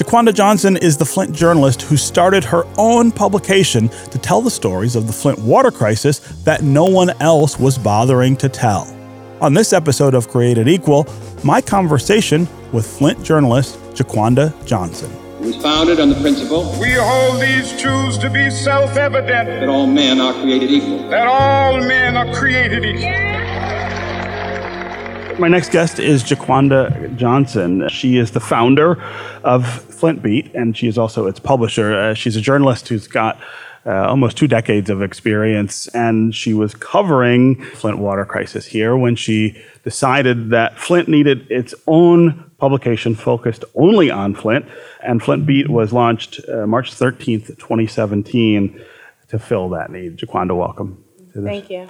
Jiquanda Johnson is the Flint journalist who started her own publication to tell the stories of the Flint water crisis that no one else was bothering to tell. On this episode of Created Equal, my conversation with Flint journalist Jiquanda Johnson. It was founded on the principle We hold these truths to be self evident that all men are created equal. that all men are created equal. My next guest is Jiquanda Johnson. She is the founder of Flint Beat, and she is also its publisher. Uh, she's a journalist who's got uh, almost two decades of experience, and she was covering Flint water crisis here when she decided that Flint needed its own publication focused only on Flint, and Flint Beat was launched uh, March 13th, 2017, to fill that need. Jiquanda, welcome. Thank you.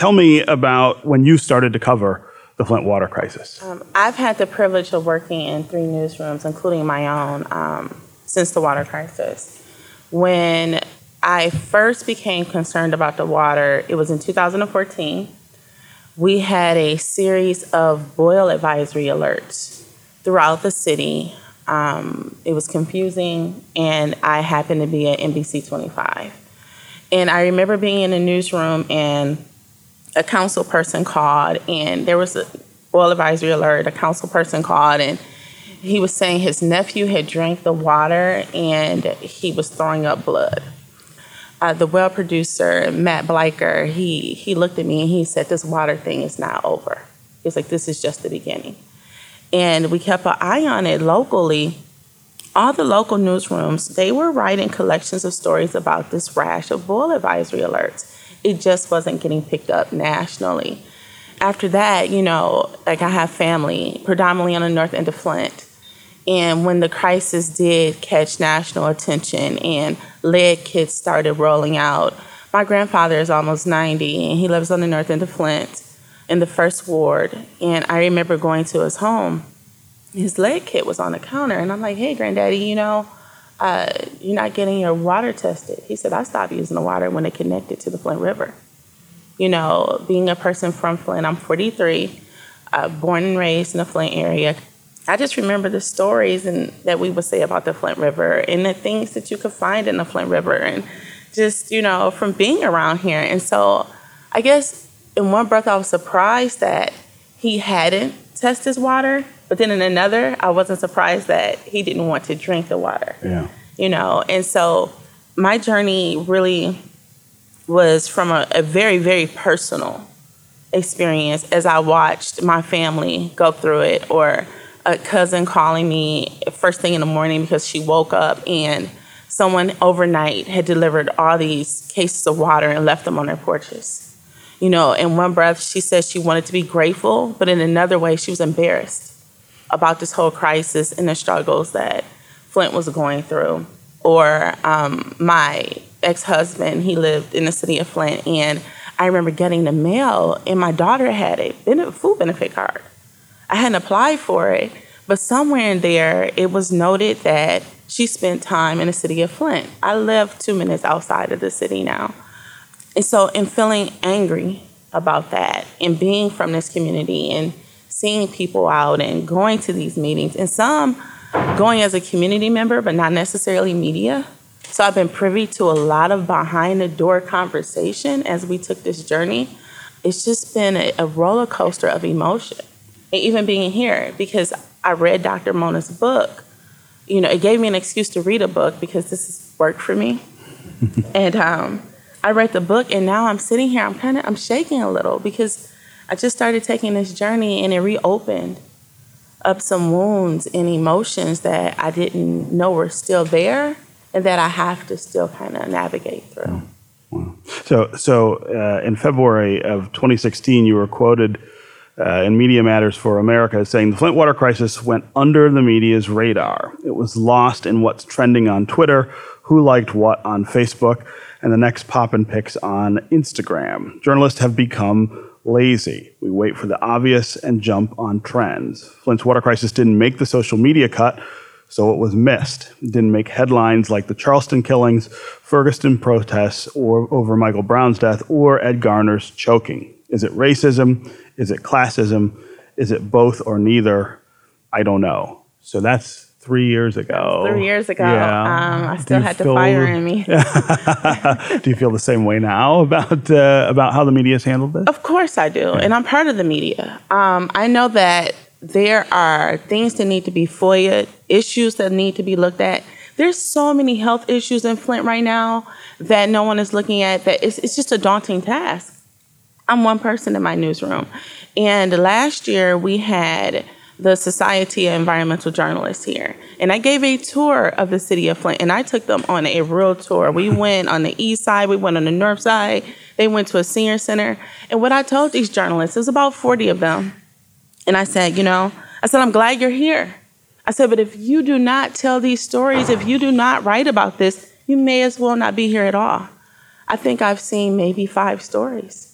Tell me about when you started to cover the Flint water crisis. Um, I've had the privilege of working in three newsrooms, including my own, um, since the water crisis. When I first became concerned about the water, it was in 2014. We had a series of boil advisory alerts throughout the city. Um, it was confusing, and I happened to be at NBC 25. And I remember being in a newsroom and a council person called and there was a oil advisory alert a council person called and he was saying his nephew had drank the water and he was throwing up blood. Uh, the well producer matt bliker he, he looked at me and he said this water thing is not over. He's like this is just the beginning. And we kept an eye on it locally. All the local newsrooms they were writing collections of stories about this rash of boil advisory alerts it just wasn't getting picked up nationally. After that, you know, like I have family predominantly on the north end of Flint. And when the crisis did catch national attention and lead kits started rolling out, my grandfather is almost 90 and he lives on the north end of Flint in the first ward. And I remember going to his home. His lead kit was on the counter. And I'm like, hey, granddaddy, you know, uh, you're not getting your water tested. He said, I stopped using the water when it connected to the Flint River. You know, being a person from Flint, I'm 43, uh, born and raised in the Flint area. I just remember the stories and that we would say about the Flint River and the things that you could find in the Flint River and just, you know, from being around here. And so I guess in one breath I was surprised that he hadn't tested his water, but then in another, I wasn't surprised that he didn't want to drink the water. Yeah. You know, and so my journey really was from a, a very, very personal experience as I watched my family go through it, or a cousin calling me first thing in the morning because she woke up and someone overnight had delivered all these cases of water and left them on their porches. You know, in one breath, she said she wanted to be grateful, but in another way, she was embarrassed about this whole crisis and the struggles that Flint was going through. Or um, my ex husband, he lived in the city of Flint, and I remember getting the mail, and my daughter had a food benefit card. I hadn't applied for it, but somewhere in there, it was noted that she spent time in the city of Flint. I live two minutes outside of the city now. And so, in feeling angry about that, and being from this community, and seeing people out and going to these meetings, and some going as a community member, but not necessarily media. So I've been privy to a lot of behind the door conversation as we took this journey. It's just been a, a roller coaster of emotion. And even being here, because I read Dr. Mona's book, you know, it gave me an excuse to read a book because this has worked for me. and um, I read the book, and now I'm sitting here, I'm kind of, I'm shaking a little because I just started taking this journey and it reopened up some wounds and emotions that I didn't know were still there and that I have to still kind of navigate through. So, so uh, in February of 2016, you were quoted uh, in Media Matters for America saying the Flint water crisis went under the media's radar. It was lost in what's trending on Twitter, who liked what on Facebook, and the next pop and pics on Instagram. Journalists have become lazy. We wait for the obvious and jump on trends. Flint's water crisis didn't make the social media cut, so it was missed. It didn't make headlines like the Charleston killings, Ferguson protests, or over Michael Brown's death, or Eric Garner's choking. Is it racism? Is it classism? Is it both or neither? I don't know. So that's three years ago. Three years ago, Yeah. um, I still had the feel- fire in me. Do you feel the same way now about uh, about how the media has handled this? Of course I do, and I'm part of the media. Um, I know that there are things that need to be FOIA, issues that need to be looked at. There's so many health issues in Flint right now that no one is looking at. That it's, it's just a daunting task. I'm one person in my newsroom, and last year we had the Society of Environmental Journalists here, and I gave a tour of the city of Flint, and I took them on a real tour. We mm-hmm. went on the east side, we went on the north side. They went to a senior center, and what I told these journalists, there's about 40 of them, and I said, you know, I said, I'm glad you're here. I said, but if you do not tell these stories, if you do not write about this, you may as well not be here at all. I think I've seen maybe five stories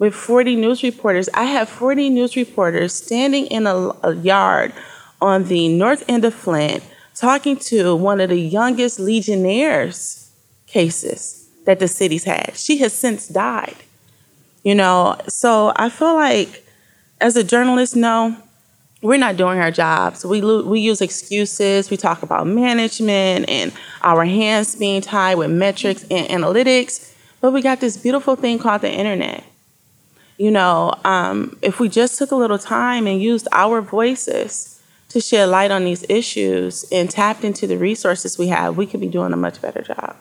with 40 news reporters. I have 40 news reporters standing in a, a yard on the north end of Flint talking to one of the youngest Legionnaires cases that the city's had. She has since died. You know, so I feel like as a journalist, no, we're not doing our jobs. We lo- we use excuses. We talk about management and our hands being tied with metrics and analytics, but we got this beautiful thing called the internet. You know, um, if we just took a little time and used our voices to shed light on these issues and tapped into the resources we have, we could be doing a much better job.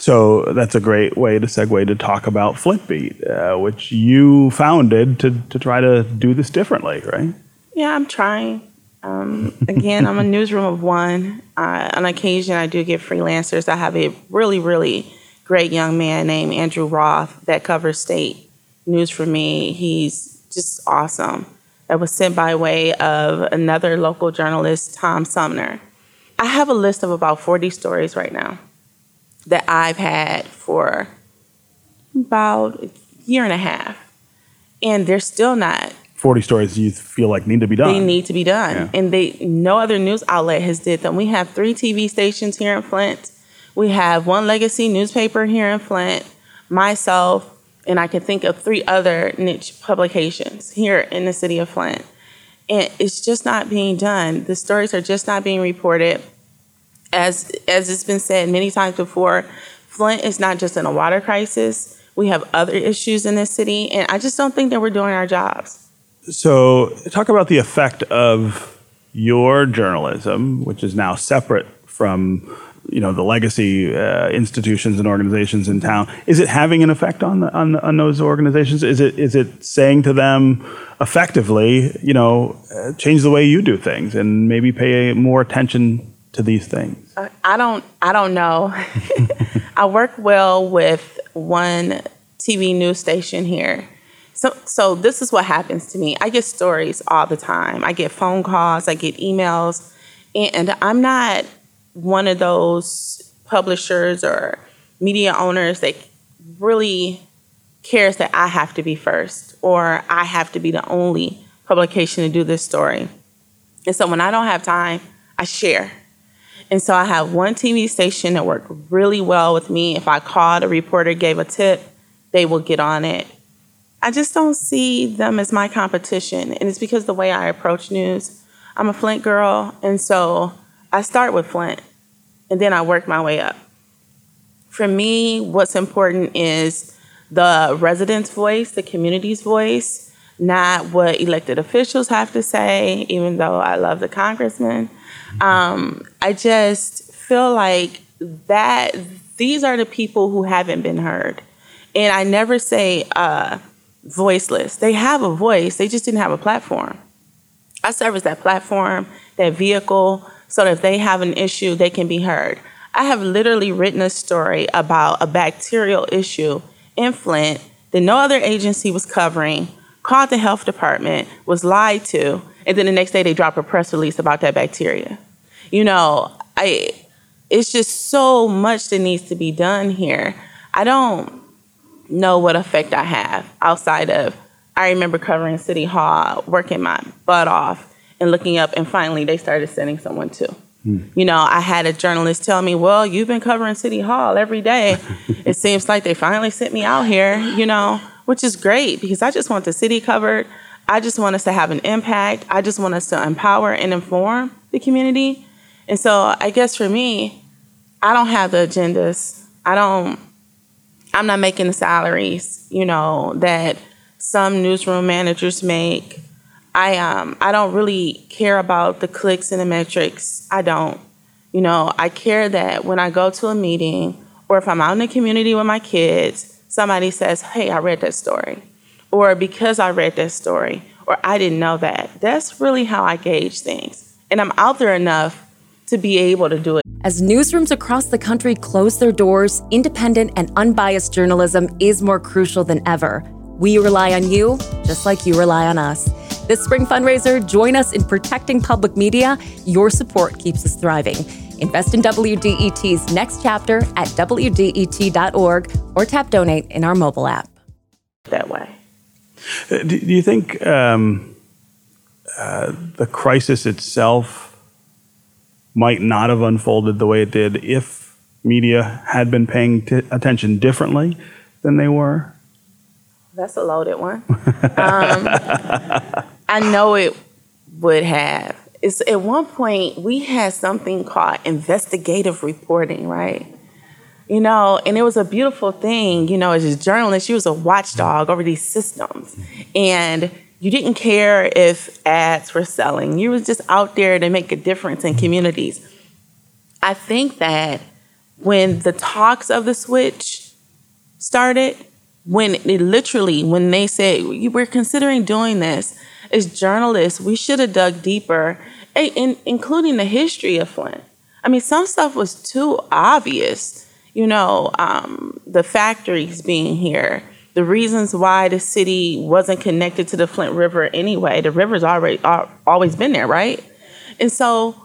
So that's a great way to segue to talk about Flint Beat, uh, which you founded to to try to do this differently, right? Yeah, I'm trying. Um, again, I'm a newsroom of one. Uh, on occasion, I do get freelancers. I have a really, really great young man named Andrew Roth that covers state news for me. He's just awesome. That was sent by way of another local journalist, Tom Sumner. I have a list of about 40 stories right now that I've had for about a year and a half, and they're still not Forty stories you feel like need to be done. they need to be done Yeah. and they no other news outlet has did them we have three tv stations here in flint we have one legacy newspaper here in flint myself and i can think of three other niche publications here in the city of flint. And it's just not being done. The stories are just not being reported. As as it's been said many times before flint is not just in a water crisis. We have other issues in this city and i just don't think that we're doing our jobs. So, talk about the effect of your journalism, which is now separate from, you know, the legacy uh, institutions and organizations in town. Is it having an effect on the, on, on those organizations? Is it is it saying to them effectively, you know, uh, change the way you do things and maybe pay more attention to these things? Uh, I don't I don't know. I work well with one TV news station here. So so this is what happens to me. I get stories all the time. I get phone calls, I get emails, and I'm not one of those publishers or media owners that really cares that I have to be first or I have to be the only publication to do this story. And so when I don't have time, I share. And so I have one TV station that worked really well with me. If I called a reporter, gave a tip, they will get on it. I just don't see them as my competition. And it's because the way I approach news. I'm a Flint girl, and so I start with Flint and then I work my way up. For me, what's important is the residents' voice, the community's voice, not what elected officials have to say, even though I love the congressman. Um, I just feel like that these are the people who haven't been heard. And I never say uh, voiceless. They have a voice, they just didn't have a platform. I serve as that platform, that vehicle, so that if they have an issue, they can be heard. I have literally written a story about a bacterial issue in Flint that no other agency was covering, called the health department, was lied to, and then the next day they drop a press release about that bacteria. You know, I it's just so much that needs to be done here. I don't know what effect I have outside of I remember covering City Hall, working my butt off and looking up, and finally they started sending someone too. Hmm. You know, I had a journalist tell me, Well, you've been covering City Hall every day. it seems like they finally sent me out here, you know, which is great because I just want the city covered. I just want us to have an impact. I just want us to empower and inform the community. And so I guess for me, I don't have the agendas. I don't I'm not making the salaries, you know, that some newsroom managers make. I um I don't really care about the clicks and the metrics. I don't. You know, I care that when I go to a meeting or if I'm out in the community with my kids, somebody says, "Hey, I read that story." Or because I read that story, or I didn't know that. That's really how I gauge things. And I'm out there enough to be able to do it. As newsrooms across the country close their doors, independent and unbiased journalism is more crucial than ever. We rely on you, just like you rely on us. This spring fundraiser, join us in protecting public media. Your support keeps us thriving. Invest in WDET's next chapter at WDET.org or tap donate in our mobile app. That way. Uh, do, do you think um, uh, the crisis itself might not have unfolded the way it did if media had been paying t- attention differently than they were? That's a loaded one. um, I know it would have. It's, at one point, we had something called investigative reporting, right? You know, and it was a beautiful thing. You know, as a journalist, you was a watchdog over these systems. And you didn't care if ads were selling. You was just out there to make a difference in communities. I think that when the talks of the switch started, when it literally, when they said, we're considering doing this, as journalists, we should have dug deeper, including the history of Flint. I mean, some stuff was too obvious you know, um, the factories being here, the reasons why the city wasn't connected to the Flint River anyway. The river's already always been there, right? And so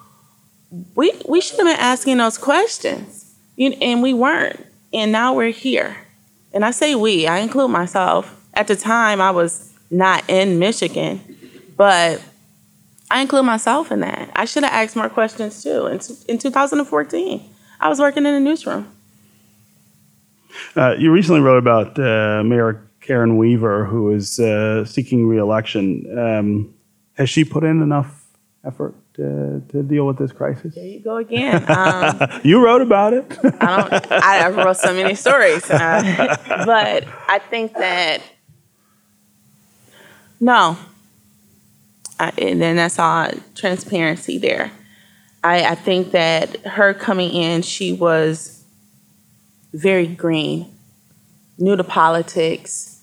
we we should have been asking those questions, and we weren't. And now we're here. And I say we, I include myself. At the time, I was not in Michigan, but I include myself in that. I should have asked more questions too. In, in 2014, I was working in a newsroom. Uh, you recently wrote about uh, Mayor Karen Weaver, who is uh, seeking reelection. Um, has she put in enough effort to, to deal with this crisis? There you go again. Um, you wrote about it. I don't. I wrote so many stories, uh, but I think that no. I, and then that's all transparency there. I, I think that her coming in, she was very green, new to politics.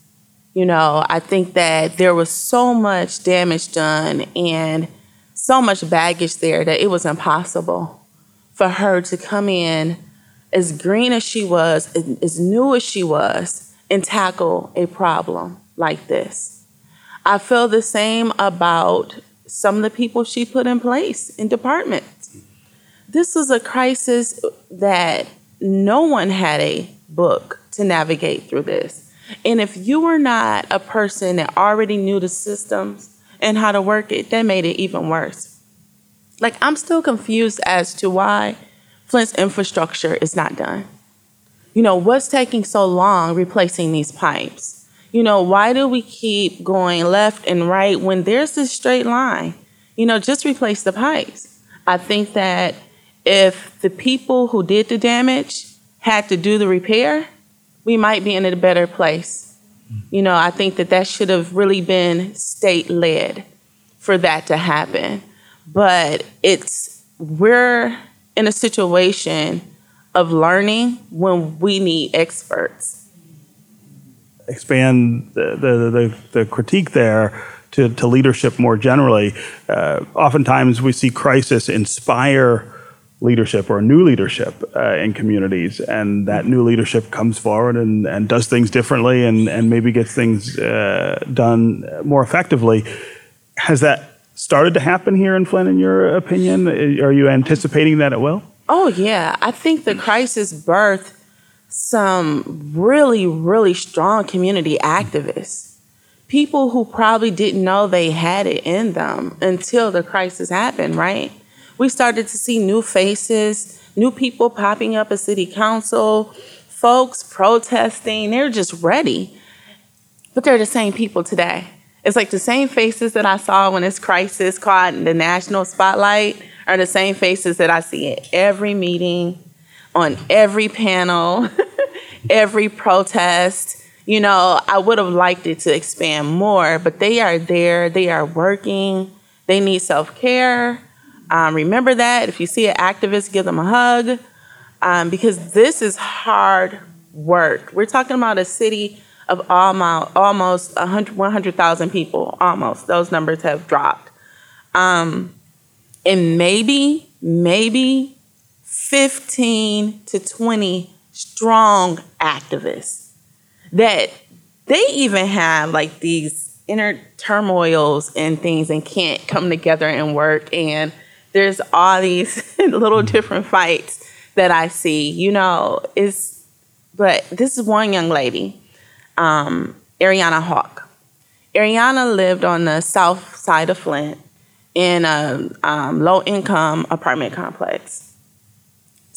You know, I think that there was so much damage done and so much baggage there that it was impossible for her to come in as green as she was, as new as she was, and tackle a problem like this. I feel the same about some of the people she put in place in departments. This was a crisis that no one had a book to navigate through this. And if you were not a person that already knew the systems and how to work it, that made it even worse. Like, I'm still confused as to why Flint's infrastructure is not done. You know, what's taking so long replacing these pipes? You know, why do we keep going left and right when there's this straight line? You know, just replace the pipes. I think that if the people who did the damage had to do the repair, we might be in a better place. You know, I think that that should have really been state led for that to happen. But it's, we're in a situation of learning when we need experts. Expand the, the, the, the critique there to, to leadership more generally. Uh, oftentimes we see crisis inspire leadership or new leadership uh, in communities. And that new leadership comes forward and, and does things differently and, and maybe gets things uh, done more effectively. Has that started to happen here in flint in your opinion? Are you anticipating that it will? Oh yeah. I think the crisis birthed some really really strong community activists people who probably didn't know they had it in them until the crisis happened right we started to see new faces, new people popping up at city council, folks protesting. They're just ready. But they're the same people today. It's like the same faces that I saw when this crisis caught the national spotlight are the same faces that I see at every meeting, on every panel, every protest. You know, I would have liked it to expand more, but they are there, they are working, they need self care. Um, remember that. If you see an activist, give them a hug um, because this is hard work. We're talking about a city of almost almost 100,000 people. Almost those numbers have dropped, um, and maybe maybe 15 to 20 strong activists that they even have like these inner turmoils and things and can't come together and work and there's all these little different fights that I see. You know, is but this is one young lady, um, Ariana Hawk. Ariana lived on the south side of Flint in a um, low income apartment complex.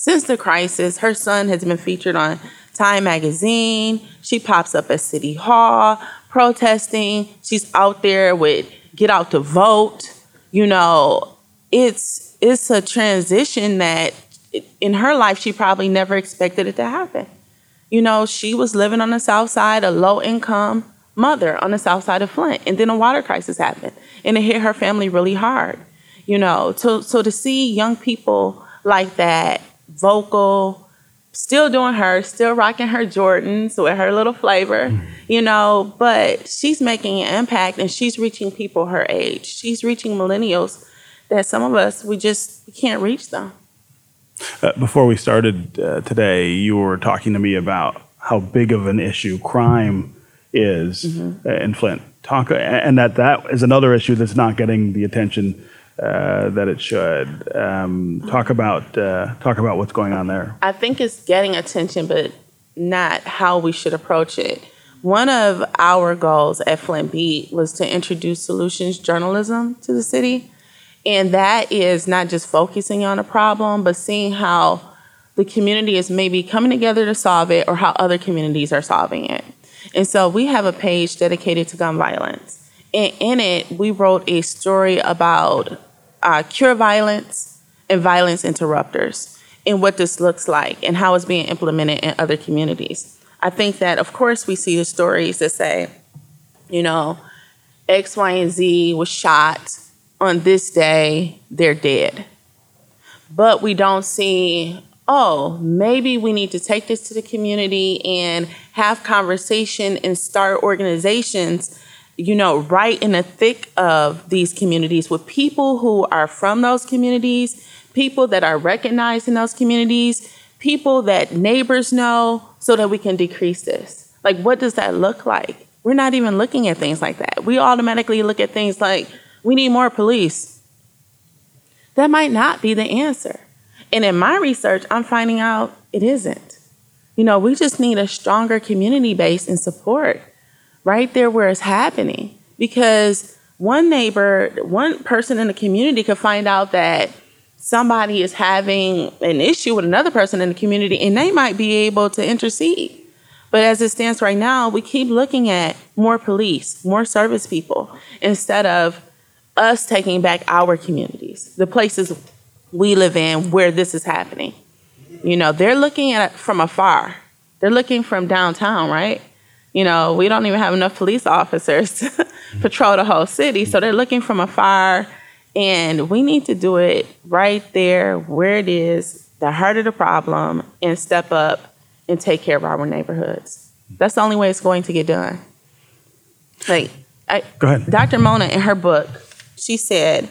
Since the crisis, her son has been featured on Time Magazine. She pops up at City Hall protesting. She's out there with Get Out to Vote. You know, it's it's a transition that in her life she probably never expected it to happen. You know, she was living on the south side, a low income mother on the south side of Flint, and then a water crisis happened, and it hit her family really hard. You know, so so to see young people like that, vocal, still doing her, still rocking her Jordans with her little flavor, mm. you know, but she's making an impact and she's reaching people her age. She's reaching millennials that some of us we just we can't reach them. Uh, before we started uh, today, you were talking to me about how big of an issue crime is mm-hmm. In Flint. Talk, and that that is another issue that's not getting the attention uh, that it should. Um, talk about uh, talk about what's going on there. I think it's getting attention, but not how we should approach it. One of our goals at Flint Beat was to introduce solutions journalism to the city. And that is not just focusing on a problem, but seeing how the community is maybe coming together to solve it or how other communities are solving it. And so we have a page dedicated to gun violence. And in it, we wrote a story about uh, cure violence and violence interrupters and what this looks like and how it's being implemented in other communities. I think that, of course, we see the stories that say, you know, X, Y, and Z was shot on this day, they're dead. But we don't see, oh, maybe we need to take this to the community and have conversation and start organizations, you know, right in the thick of these communities with people who are from those communities, people that are recognized in those communities, people that neighbors know, so that we can decrease this. Like, what does that look like? We're not even looking at things like that. We automatically look at things like, we need more police. That might not be the answer. And in my research, I'm finding out it isn't. You know, we just need a stronger community base and support right there where it's happening. Because one neighbor, one person in the community could find out that somebody is having an issue with another person in the community and they might be able to intercede. But as it stands right now, we keep looking at more police, more service people, instead of us taking back our communities, the places we live in where this is happening. You know, they're looking at it from afar. They're looking from downtown, right? You know, we don't even have enough police officers to patrol the whole city. So they're looking from afar. And we need to do it right there where it is, the heart of the problem, and step up and take care of our neighborhoods. That's the only way it's going to get done. Like, I, Go ahead. Dr. Mona, in her book, she said,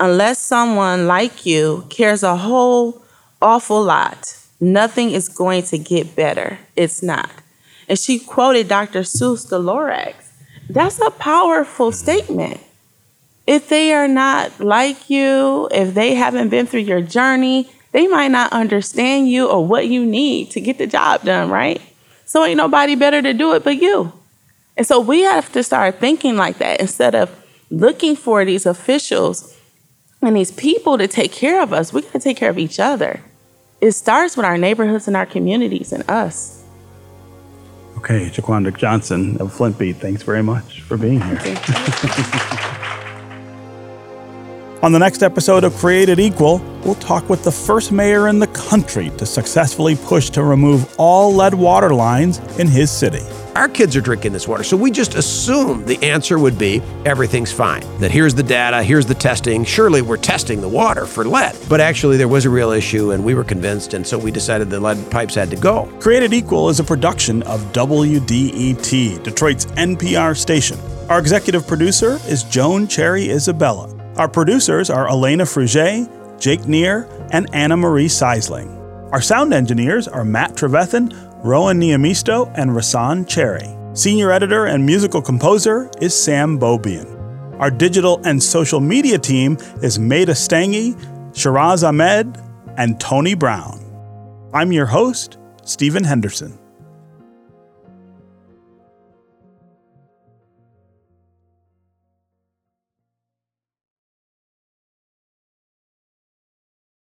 unless someone like you cares a whole awful lot, nothing is going to get better. It's not. And she quoted Dr. Seuss the Lorax. That's a powerful statement. If they are not like you, if they haven't been through your journey, they might not understand you or what you need to get the job done, right? So ain't nobody better to do it but you. And so we have to start thinking like that instead of looking for these officials and these people to take care of us. We got to take care of each other. It starts with our neighborhoods and our communities and us. Okay, Jiquanda Johnson of Flint Beat, thanks very much for being here. On the next episode of Created Equal, we'll talk with the first mayor in the country to successfully push to remove all lead water lines in his city. Our kids are drinking this water, so we just assumed the answer would be everything's fine. That here's the data, here's the testing. Surely we're testing the water for lead. But actually, there was a real issue, and we were convinced, and so we decided the lead pipes had to go. Created Equal is a production of WDET, Detroit's NPR station. Our executive producer is Joan Cherry Isabella. Our producers are Elena Fruget, Jake Neher, and Anna Marie Sysling. Our sound engineers are Matt Trevethan, Rowan Niemisto, and Rasan Cherry. Senior editor and musical composer is Sam Bobian. Our digital and social media team is Maida Stangy, Shiraz Ahmed, and Tony Brown. I'm your host, Stephen Henderson.